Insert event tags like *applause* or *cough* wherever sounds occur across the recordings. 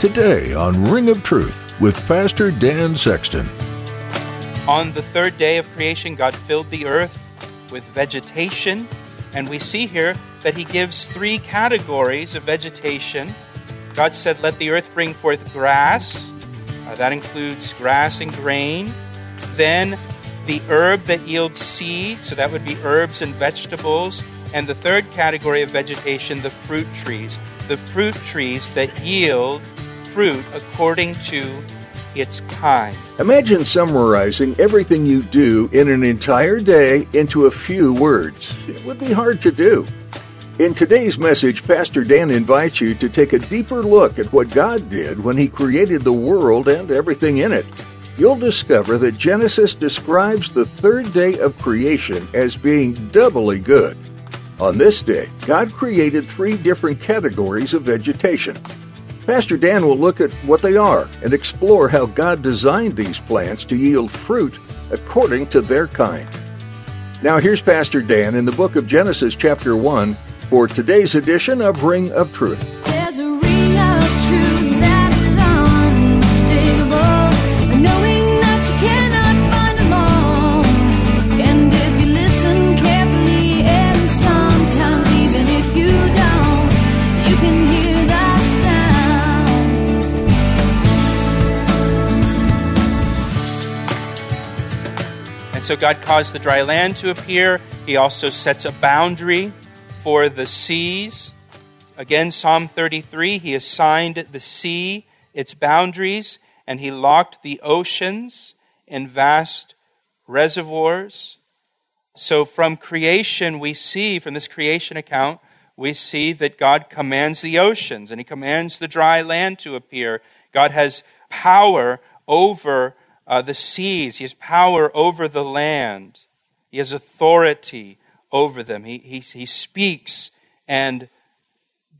Today on Ring of Truth with Pastor Dan Sexton. On the third day of creation, God filled the earth with vegetation, and we see here that He gives three categories of vegetation. God said, Let the earth bring forth grass, uh, that includes grass and grain. Then the herb that yields seed, so that would be herbs and vegetables. And the third category of vegetation, the fruit trees, the fruit trees that yield fruit according to its kind. Imagine summarizing everything you do in an entire day into a few words. It would be hard to do. In today's message, Pastor Dan invites you to take a deeper look at what God did when He created the world and everything in it. You'll discover that Genesis describes the third day of creation as being doubly good. On this day, God created three different categories of vegetation. Pastor Dan will look at what they are and explore how God designed these plants to yield fruit according to their kind. Now, here's Pastor Dan in the book of Genesis, chapter 1, for today's edition of Ring of Truth. So God caused the dry land to appear. He also sets a boundary for the seas. Again, Psalm 33, he assigned the sea its boundaries, and he locked the oceans in vast reservoirs. So, from creation, we see, from this creation account, we see that God commands the oceans and he commands the dry land to appear. God has power over uh, the seas, he has power over the land, he has authority over them. He, he, he speaks, and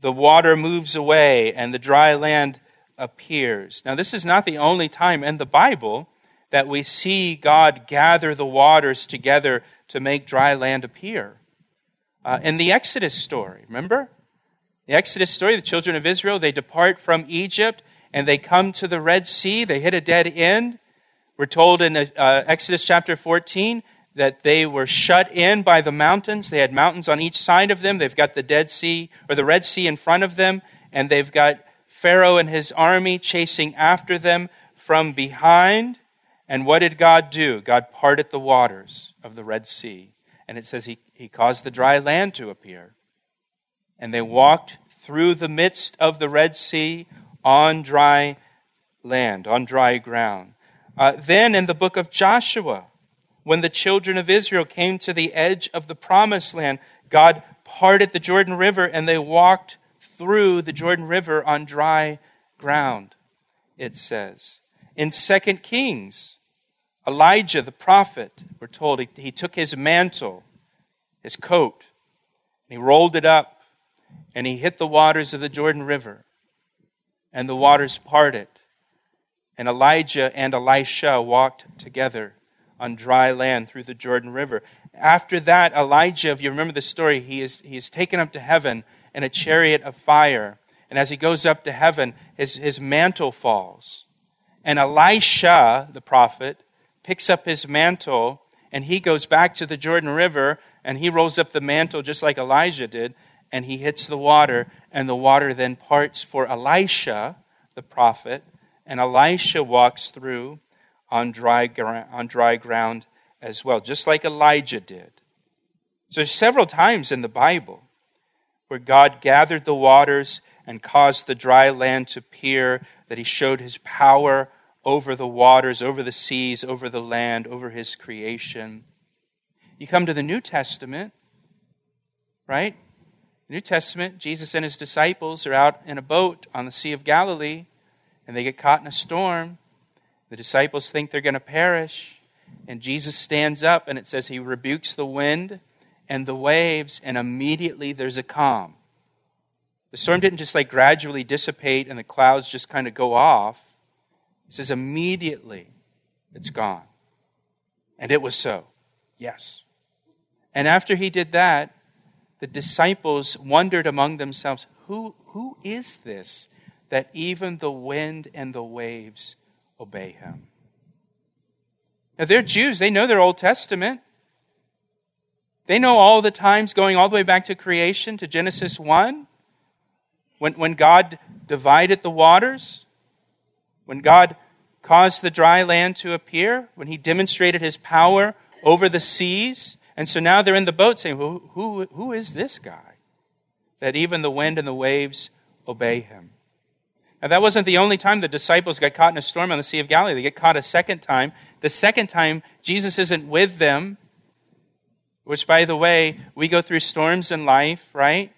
the water moves away, and the dry land appears. Now, this is not the only time in the Bible that we see God gather the waters together to make dry land appear. Uh, in the Exodus story, remember? The Exodus story, the children of Israel, they depart from Egypt and they come to the Red Sea. They hit a dead end. We're told in uh, Exodus chapter 14 that they were shut in by the mountains. They had mountains on each side of them. They've got the Dead Sea or the Red Sea in front of them, and they've got Pharaoh and his army chasing after them from behind. And what did God do? God parted the waters of the Red Sea. And it says he, he caused the dry land to appear. And they walked through the midst of the Red Sea on dry land, on dry ground. Uh, then in the book of Joshua, when the children of Israel came to the edge of the promised land, God parted the Jordan River and they walked through the Jordan River on dry ground, it says. In 2 Kings, Elijah the prophet, we're told, he, he took his mantle, his coat, and he rolled it up and he hit the waters of the Jordan River, and the waters parted. And Elijah and Elisha walked together on dry land through the Jordan River. After that, Elijah, if you remember the story, he is, he is taken up to heaven in a chariot of fire. And as he goes up to heaven, his, his mantle falls. And Elisha, the prophet, picks up his mantle and he goes back to the Jordan River and he rolls up the mantle just like Elijah did and he hits the water and the water then parts for Elisha, the prophet, and Elisha walks through on dry, on dry ground as well, just like Elijah did. So, several times in the Bible where God gathered the waters and caused the dry land to appear, that he showed his power over the waters, over the seas, over the land, over his creation. You come to the New Testament, right? New Testament, Jesus and his disciples are out in a boat on the Sea of Galilee, and they get caught in a storm. The disciples think they're going to perish, and Jesus stands up, and it says he rebukes the wind and the waves, and immediately there's a calm. The storm didn't just like gradually dissipate and the clouds just kind of go off. It says immediately it's gone. And it was so. Yes. And after he did that, the disciples wondered among themselves, who, who is this that even the wind and the waves obey him? Now, they're Jews. They know their Old Testament. They know all the times going all the way back to creation, to Genesis 1, when, when God divided the waters, when God caused the dry land to appear, when He demonstrated His power over the seas. And so now they're in the boat saying, who, who, who is this guy? That even the wind and the waves obey him. Now, that wasn't the only time the disciples got caught in a storm on the Sea of Galilee. They get caught a second time. The second time, Jesus isn't with them, which, by the way, we go through storms in life, right?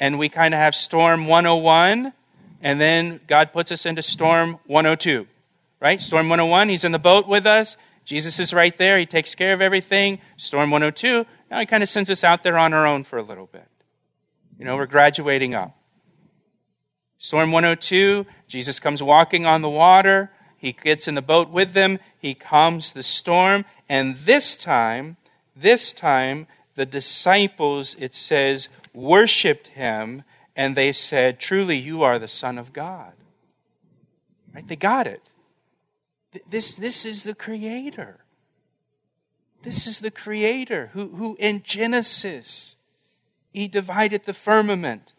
And we kind of have storm 101, and then God puts us into storm 102, right? Storm 101, He's in the boat with us. Jesus is right there. He takes care of everything. Storm 102, now He kind of sends us out there on our own for a little bit. You know, we're graduating up. Storm 102, Jesus comes walking on the water. He gets in the boat with them. He calms the storm. And this time, this time, the disciples, it says, worshiped him and they said, Truly, you are the Son of God. Right? They got it. This, this is the Creator. This is the Creator who, who in Genesis, He divided the firmament.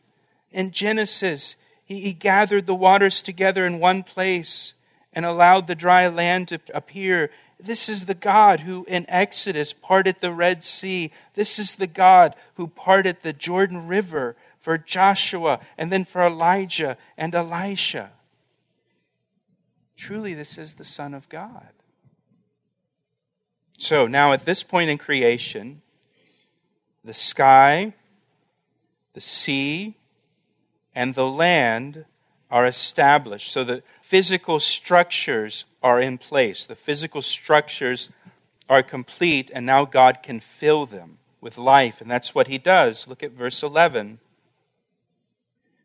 In Genesis, he, he gathered the waters together in one place and allowed the dry land to appear. This is the God who in Exodus parted the Red Sea. This is the God who parted the Jordan River for Joshua and then for Elijah and Elisha. Truly, this is the Son of God. So now, at this point in creation, the sky, the sea, and the land are established. So the physical structures are in place. The physical structures are complete, and now God can fill them with life. And that's what he does. Look at verse 11.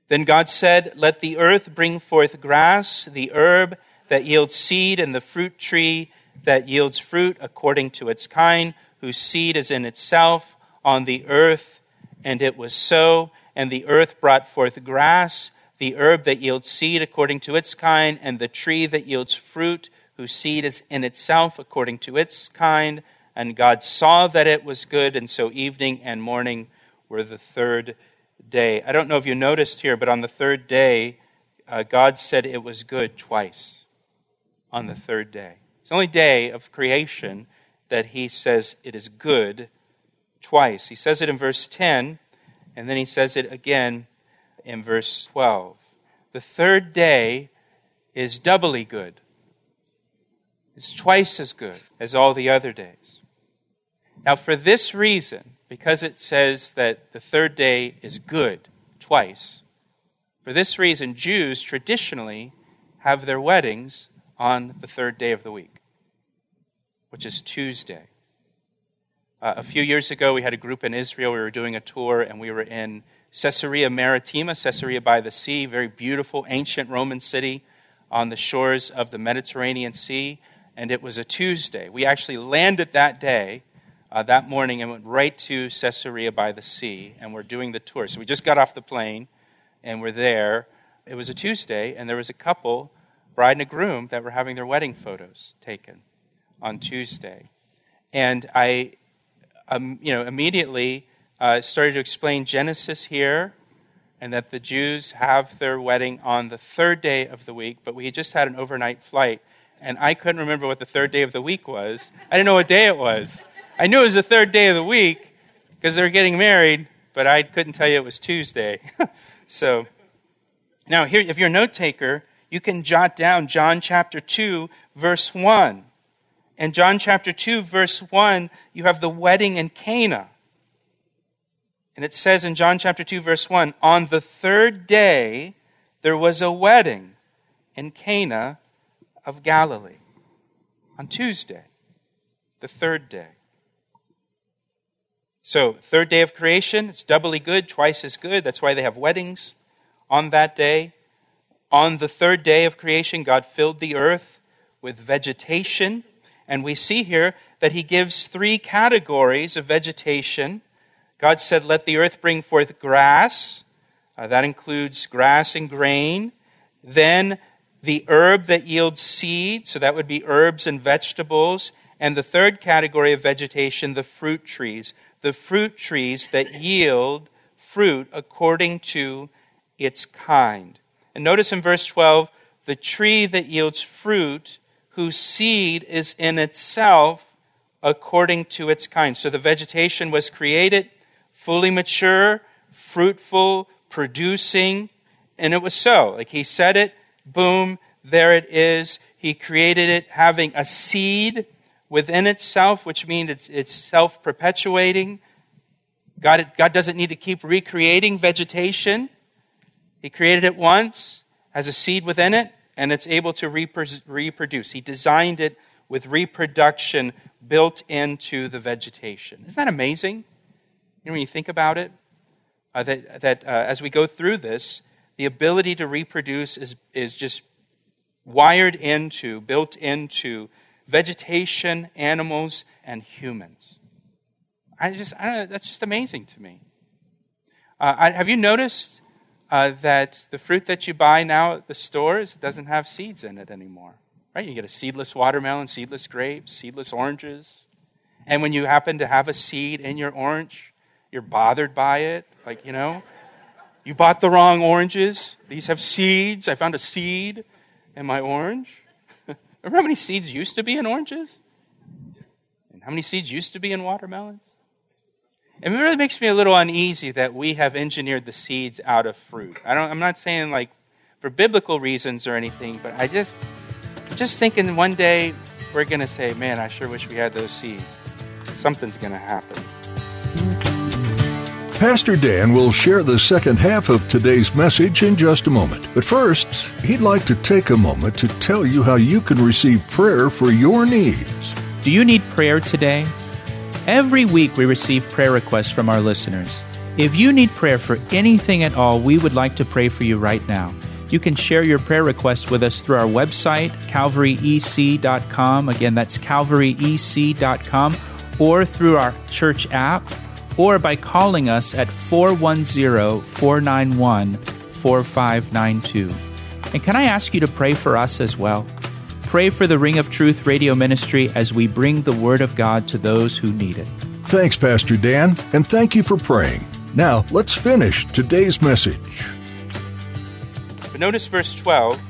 Then God said, Let the earth bring forth grass, the herb that yields seed, and the fruit tree that yields fruit according to its kind, whose seed is in itself on the earth. And it was so. And the earth brought forth grass, the herb that yields seed according to its kind, and the tree that yields fruit, whose seed is in itself according to its kind. And God saw that it was good, and so evening and morning were the third day. I don't know if you noticed here, but on the third day, uh, God said it was good twice on the third day. It's the only day of creation that he says it is good twice. He says it in verse 10, and then he says it again in verse 12. The third day is doubly good, it's twice as good as all the other days. Now, for this reason, because it says that the third day is good twice, for this reason, Jews traditionally have their weddings on the third day of the week, which is Tuesday. Uh, a few years ago, we had a group in Israel. We were doing a tour, and we were in Caesarea Maritima, Caesarea by the Sea, very beautiful, ancient Roman city on the shores of the Mediterranean Sea. And it was a Tuesday. We actually landed that day, uh, that morning, and went right to Caesarea by the Sea, and we're doing the tour. So we just got off the plane, and we're there. It was a Tuesday, and there was a couple, bride and a groom, that were having their wedding photos taken on Tuesday. And I um, you know, immediately uh, started to explain Genesis here and that the Jews have their wedding on the third day of the week, but we just had an overnight flight, and I couldn't remember what the third day of the week was. I didn't know what day it was. I knew it was the third day of the week because they were getting married, but I couldn't tell you it was Tuesday. *laughs* so now, here, if you're a note taker, you can jot down John chapter 2, verse 1. In John chapter 2, verse 1, you have the wedding in Cana. And it says in John chapter 2, verse 1 On the third day, there was a wedding in Cana of Galilee. On Tuesday, the third day. So, third day of creation, it's doubly good, twice as good. That's why they have weddings on that day. On the third day of creation, God filled the earth with vegetation. And we see here that He gives three categories of vegetation. God said, Let the earth bring forth grass. Uh, that includes grass and grain. Then the herb that yields seed, so that would be herbs and vegetables. And the third category of vegetation, the fruit trees. The fruit trees that yield fruit according to its kind. And notice in verse 12, the tree that yields fruit, whose seed is in itself according to its kind. So the vegetation was created fully mature, fruitful, producing, and it was so. Like he said it, boom, there it is. He created it having a seed within itself, which means it's, it's self perpetuating. God, God doesn't need to keep recreating vegetation. He created it once, has a seed within it, and it's able to reproduce. He designed it with reproduction built into the vegetation. Isn't that amazing? You know, when you think about it, uh, that, that uh, as we go through this, the ability to reproduce is, is just wired into, built into vegetation, animals, and humans. I just, I that's just amazing to me. Uh, I, have you noticed uh, that the fruit that you buy now at the stores doesn't have seeds in it anymore? Right? You get a seedless watermelon, seedless grapes, seedless oranges. And when you happen to have a seed in your orange, you're bothered by it. Like, you know, you bought the wrong oranges. These have seeds. I found a seed in my orange. *laughs* Remember how many seeds used to be in oranges? And how many seeds used to be in watermelons? It really makes me a little uneasy that we have engineered the seeds out of fruit. I don't, I'm not saying like for biblical reasons or anything, but I just, just thinking one day we're going to say, man, I sure wish we had those seeds. Something's going to happen. Pastor Dan will share the second half of today's message in just a moment. But first, he'd like to take a moment to tell you how you can receive prayer for your needs. Do you need prayer today? Every week we receive prayer requests from our listeners. If you need prayer for anything at all, we would like to pray for you right now. You can share your prayer requests with us through our website, calvaryec.com. Again, that's calvaryec.com, or through our church app or by calling us at 410 491 4592. And can I ask you to pray for us as well? Pray for the Ring of Truth radio ministry as we bring the Word of God to those who need it. Thanks, Pastor Dan, and thank you for praying. Now, let's finish today's message. But notice verse 12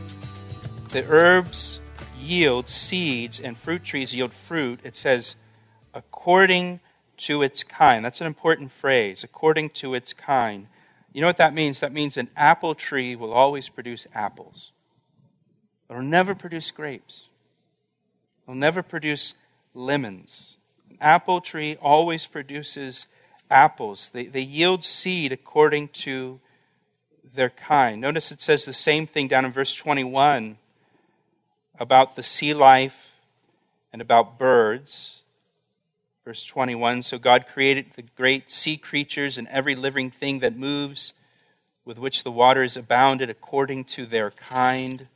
the herbs yield seeds and fruit trees yield fruit. It says, according to its kind. That's an important phrase, according to its kind. You know what that means? That means an apple tree will always produce apples. It'll never produce grapes. It'll never produce lemons. An apple tree always produces apples. They, they yield seed according to their kind. Notice it says the same thing down in verse 21 about the sea life and about birds. Verse 21 So God created the great sea creatures and every living thing that moves, with which the waters abounded according to their kind,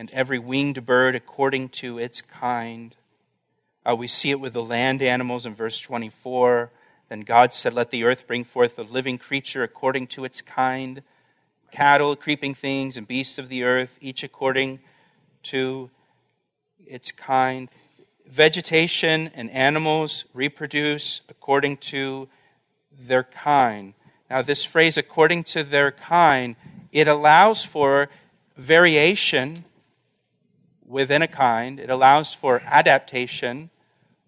and every winged bird according to its kind. Uh, we see it with the land animals in verse 24. Then God said, Let the earth bring forth a living creature according to its kind cattle, creeping things, and beasts of the earth, each according to its kind vegetation and animals reproduce according to their kind. Now, this phrase, according to their kind, it allows for variation within a kind, it allows for adaptation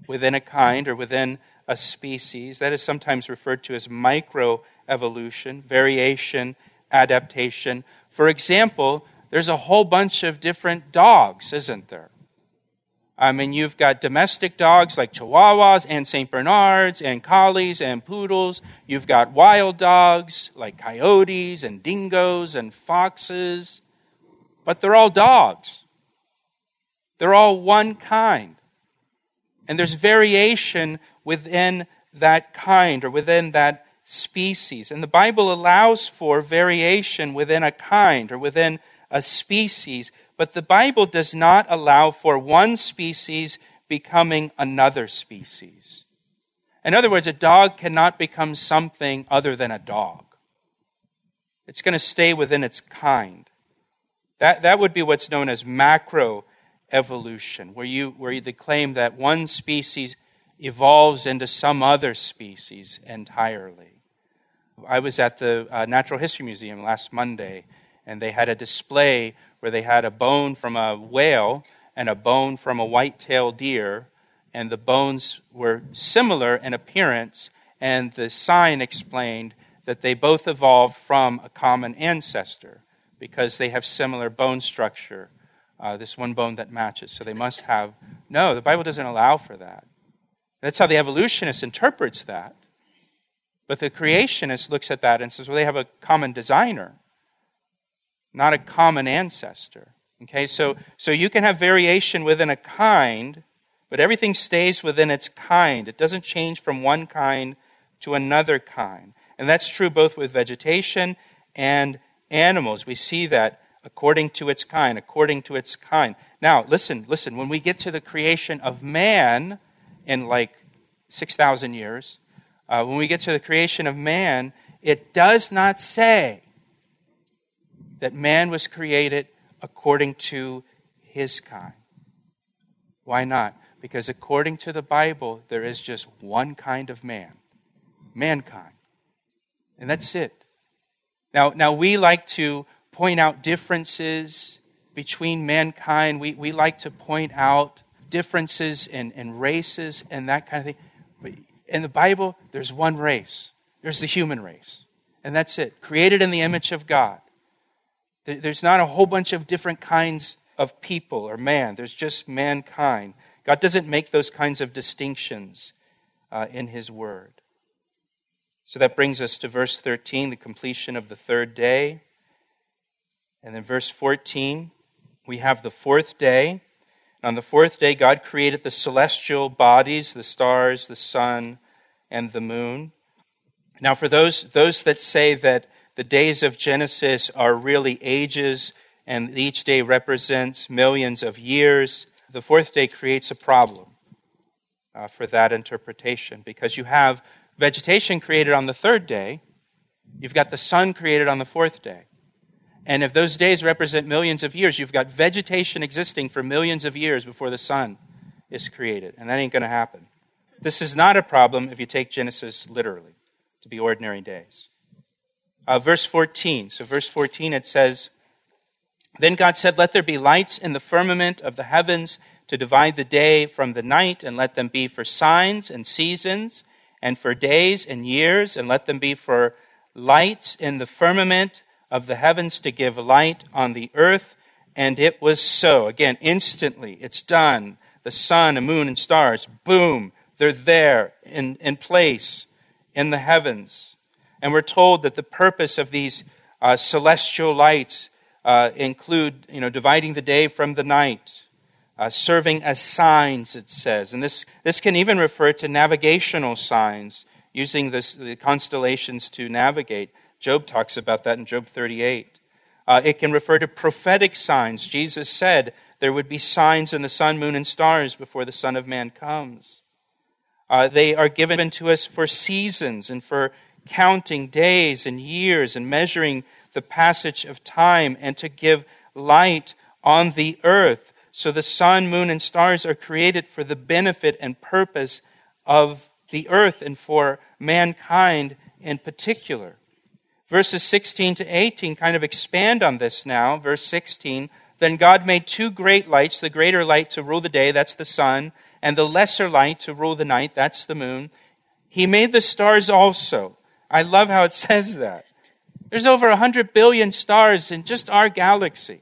within a kind or within a species. That is sometimes referred to as microevolution, variation, adaptation. For example, there's a whole bunch of different dogs, isn't there? I mean, you've got domestic dogs like Chihuahuas and St. Bernards and Collies and Poodles. You've got wild dogs like coyotes and dingoes and foxes. But they're all dogs. They're all one kind. And there's variation within that kind or within that species. And the Bible allows for variation within a kind or within a species but the Bible does not allow for one species becoming another species. In other words, a dog cannot become something other than a dog. It's going to stay within its kind. That, that would be what's known as macro evolution, where you, where you claim that one species evolves into some other species entirely. I was at the uh, Natural History Museum last Monday, and they had a display where they had a bone from a whale and a bone from a white-tailed deer, and the bones were similar in appearance, and the sign explained that they both evolved from a common ancestor because they have similar bone structure. Uh, this one bone that matches, so they must have. No, the Bible doesn't allow for that. That's how the evolutionist interprets that. But the creationist looks at that and says, well, they have a common designer not a common ancestor. Okay, so, so you can have variation within a kind, but everything stays within its kind. It doesn't change from one kind to another kind. And that's true both with vegetation and animals. We see that according to its kind, according to its kind. Now, listen, listen, when we get to the creation of man in like 6,000 years, uh, when we get to the creation of man, it does not say that man was created according to his kind. Why not? Because according to the Bible, there is just one kind of man mankind. And that's it. Now, now we like to point out differences between mankind. We, we like to point out differences in, in races and that kind of thing. But in the Bible, there's one race. There's the human race. And that's it. Created in the image of God. There's not a whole bunch of different kinds of people or man, there's just mankind. God doesn't make those kinds of distinctions uh, in His Word. So that brings us to verse 13, the completion of the third day. And then verse 14, we have the fourth day. On the fourth day, God created the celestial bodies, the stars, the sun, and the moon. Now, for those, those that say that the days of Genesis are really ages, and each day represents millions of years. The fourth day creates a problem uh, for that interpretation because you have vegetation created on the third day, you've got the sun created on the fourth day. And if those days represent millions of years, you've got vegetation existing for millions of years before the sun is created. And that ain't going to happen. This is not a problem if you take Genesis literally, to be ordinary days. Uh, verse 14. So, verse 14, it says, Then God said, Let there be lights in the firmament of the heavens to divide the day from the night, and let them be for signs and seasons, and for days and years, and let them be for lights in the firmament of the heavens to give light on the earth. And it was so. Again, instantly, it's done. The sun and moon and stars, boom, they're there in, in place in the heavens. And we're told that the purpose of these uh, celestial lights uh, include, you know, dividing the day from the night, uh, serving as signs, it says. And this, this can even refer to navigational signs, using this, the constellations to navigate. Job talks about that in Job 38. Uh, it can refer to prophetic signs. Jesus said there would be signs in the sun, moon, and stars before the Son of Man comes. Uh, they are given to us for seasons and for counting days and years and measuring the passage of time and to give light on the earth. So the sun, moon, and stars are created for the benefit and purpose of the earth and for mankind in particular. Verses 16 to 18 kind of expand on this now. Verse 16 Then God made two great lights, the greater light to rule the day, that's the sun, and the lesser light to rule the night, that's the moon. He made the stars also I love how it *laughs* says that. There's over 100 billion stars in just our galaxy.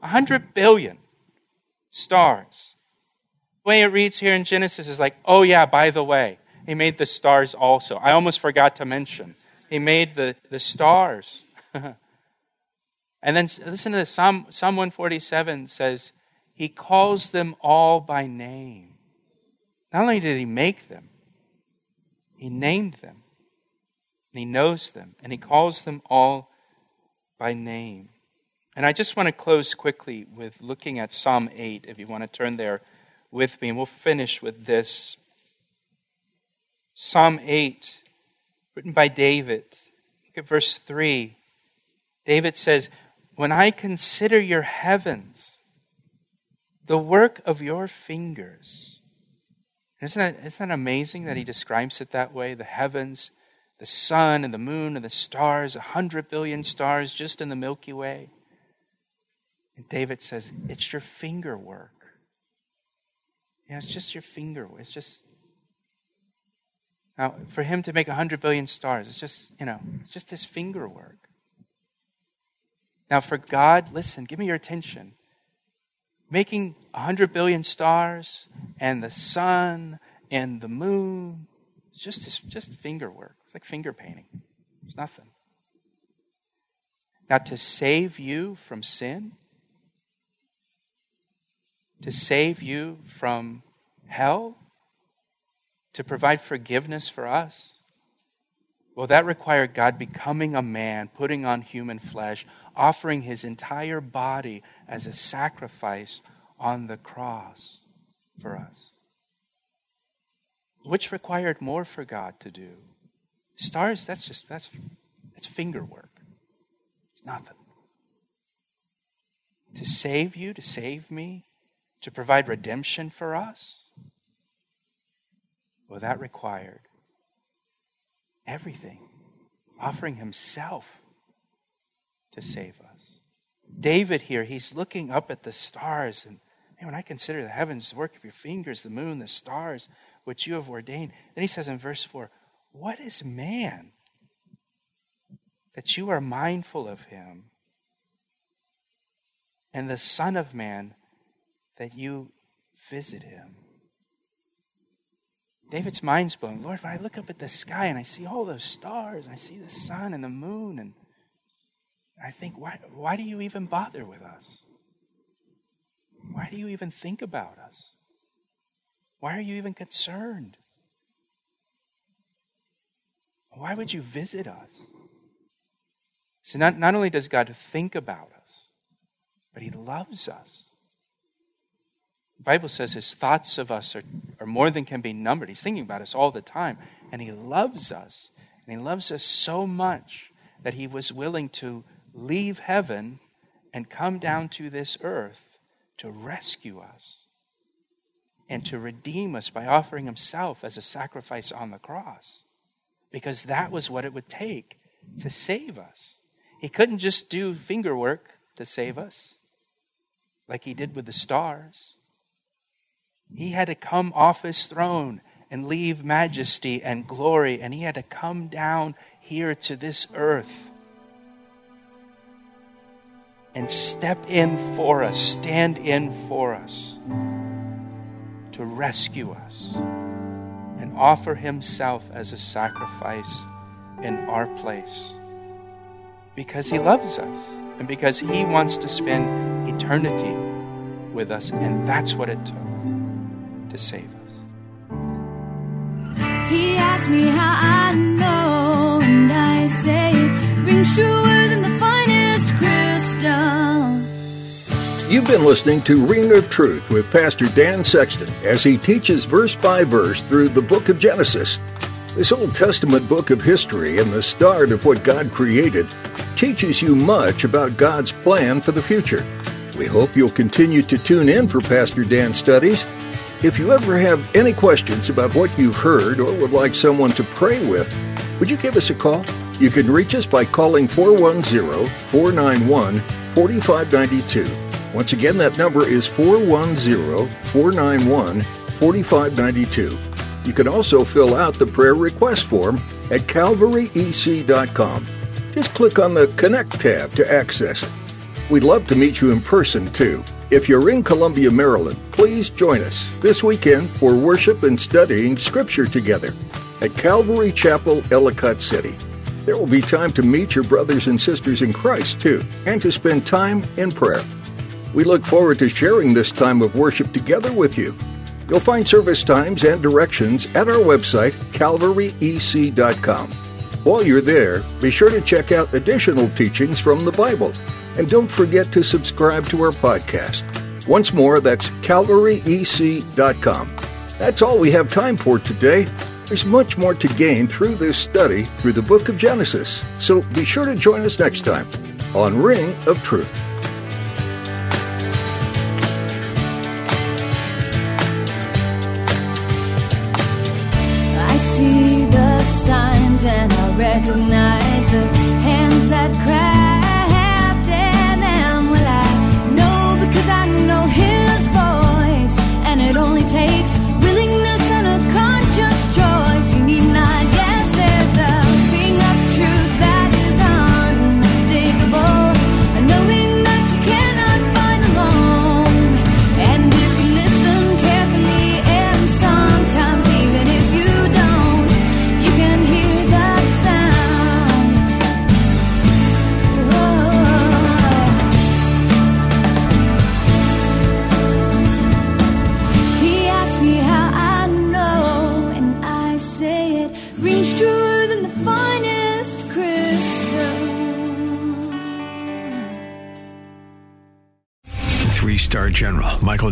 100 billion stars. The way it reads here in Genesis is like, oh, yeah, by the way, he made the stars also. I almost forgot to mention. He made the, the stars. *laughs* and then listen to this Psalm, Psalm 147 says, He calls them all by name. Not only did He make them, He named them. And He knows them. And He calls them all by name. And I just want to close quickly with looking at Psalm 8, if you want to turn there with me. And we'll finish with this. Psalm 8, written by David. Look at verse 3. David says, When I consider your heavens, the work of your fingers. Isn't that, isn't that amazing that he describes it that way? The heavens, the sun and the moon and the stars, a hundred billion stars just in the Milky Way. And David says, It's your finger work. Yeah, it's just your finger. It's just. Now, for him to make 100 billion stars, it's just, you know, it's just his finger work. Now, for God, listen, give me your attention. Making 100 billion stars and the sun and the moon, it's just, his, just finger work. It's like finger painting. It's nothing. Now, to save you from sin, to save you from hell, to provide forgiveness for us? Well, that required God becoming a man, putting on human flesh, offering his entire body as a sacrifice on the cross for us. Which required more for God to do? Stars, that's just, that's, that's finger work. It's nothing. To save you, to save me, to provide redemption for us? Well, that required everything, offering himself to save us. David here, he's looking up at the stars, and man, when I consider the heavens, the work of your fingers, the moon, the stars, which you have ordained, then he says in verse 4, What is man that you are mindful of him? And the Son of Man that you visit him. David's mind's blown. Lord, if I look up at the sky and I see all those stars, and I see the sun and the moon, and I think, why, why do you even bother with us? Why do you even think about us? Why are you even concerned? Why would you visit us? So, not, not only does God think about us, but He loves us. Bible says his thoughts of us are, are more than can be numbered. He's thinking about us all the time. And he loves us. And he loves us so much that he was willing to leave heaven and come down to this earth to rescue us and to redeem us by offering himself as a sacrifice on the cross. Because that was what it would take to save us. He couldn't just do finger work to save us like he did with the stars. He had to come off his throne and leave majesty and glory, and he had to come down here to this earth and step in for us, stand in for us, to rescue us, and offer himself as a sacrifice in our place. Because he loves us, and because he wants to spend eternity with us, and that's what it took to save us. He asked me how I know, and I say it rings truer than the finest crystal. You've been listening to Ring of Truth with Pastor Dan Sexton as he teaches verse by verse through the book of Genesis. This Old Testament book of history and the start of what God created teaches you much about God's plan for the future. We hope you'll continue to tune in for Pastor Dan's studies. If you ever have any questions about what you've heard or would like someone to pray with, would you give us a call? You can reach us by calling 410 491 4592. Once again, that number is 410 491 4592. You can also fill out the prayer request form at calvaryec.com. Just click on the Connect tab to access it. We'd love to meet you in person too. If you're in Columbia, Maryland, please join us this weekend for worship and studying Scripture together at Calvary Chapel, Ellicott City. There will be time to meet your brothers and sisters in Christ, too, and to spend time in prayer. We look forward to sharing this time of worship together with you. You'll find service times and directions at our website, calvaryec.com. While you're there, be sure to check out additional teachings from the Bible. And don't forget to subscribe to our podcast. Once more, that's calvaryec.com. That's all we have time for today. There's much more to gain through this study through the book of Genesis. So be sure to join us next time on Ring of Truth. I see the signs and I recognize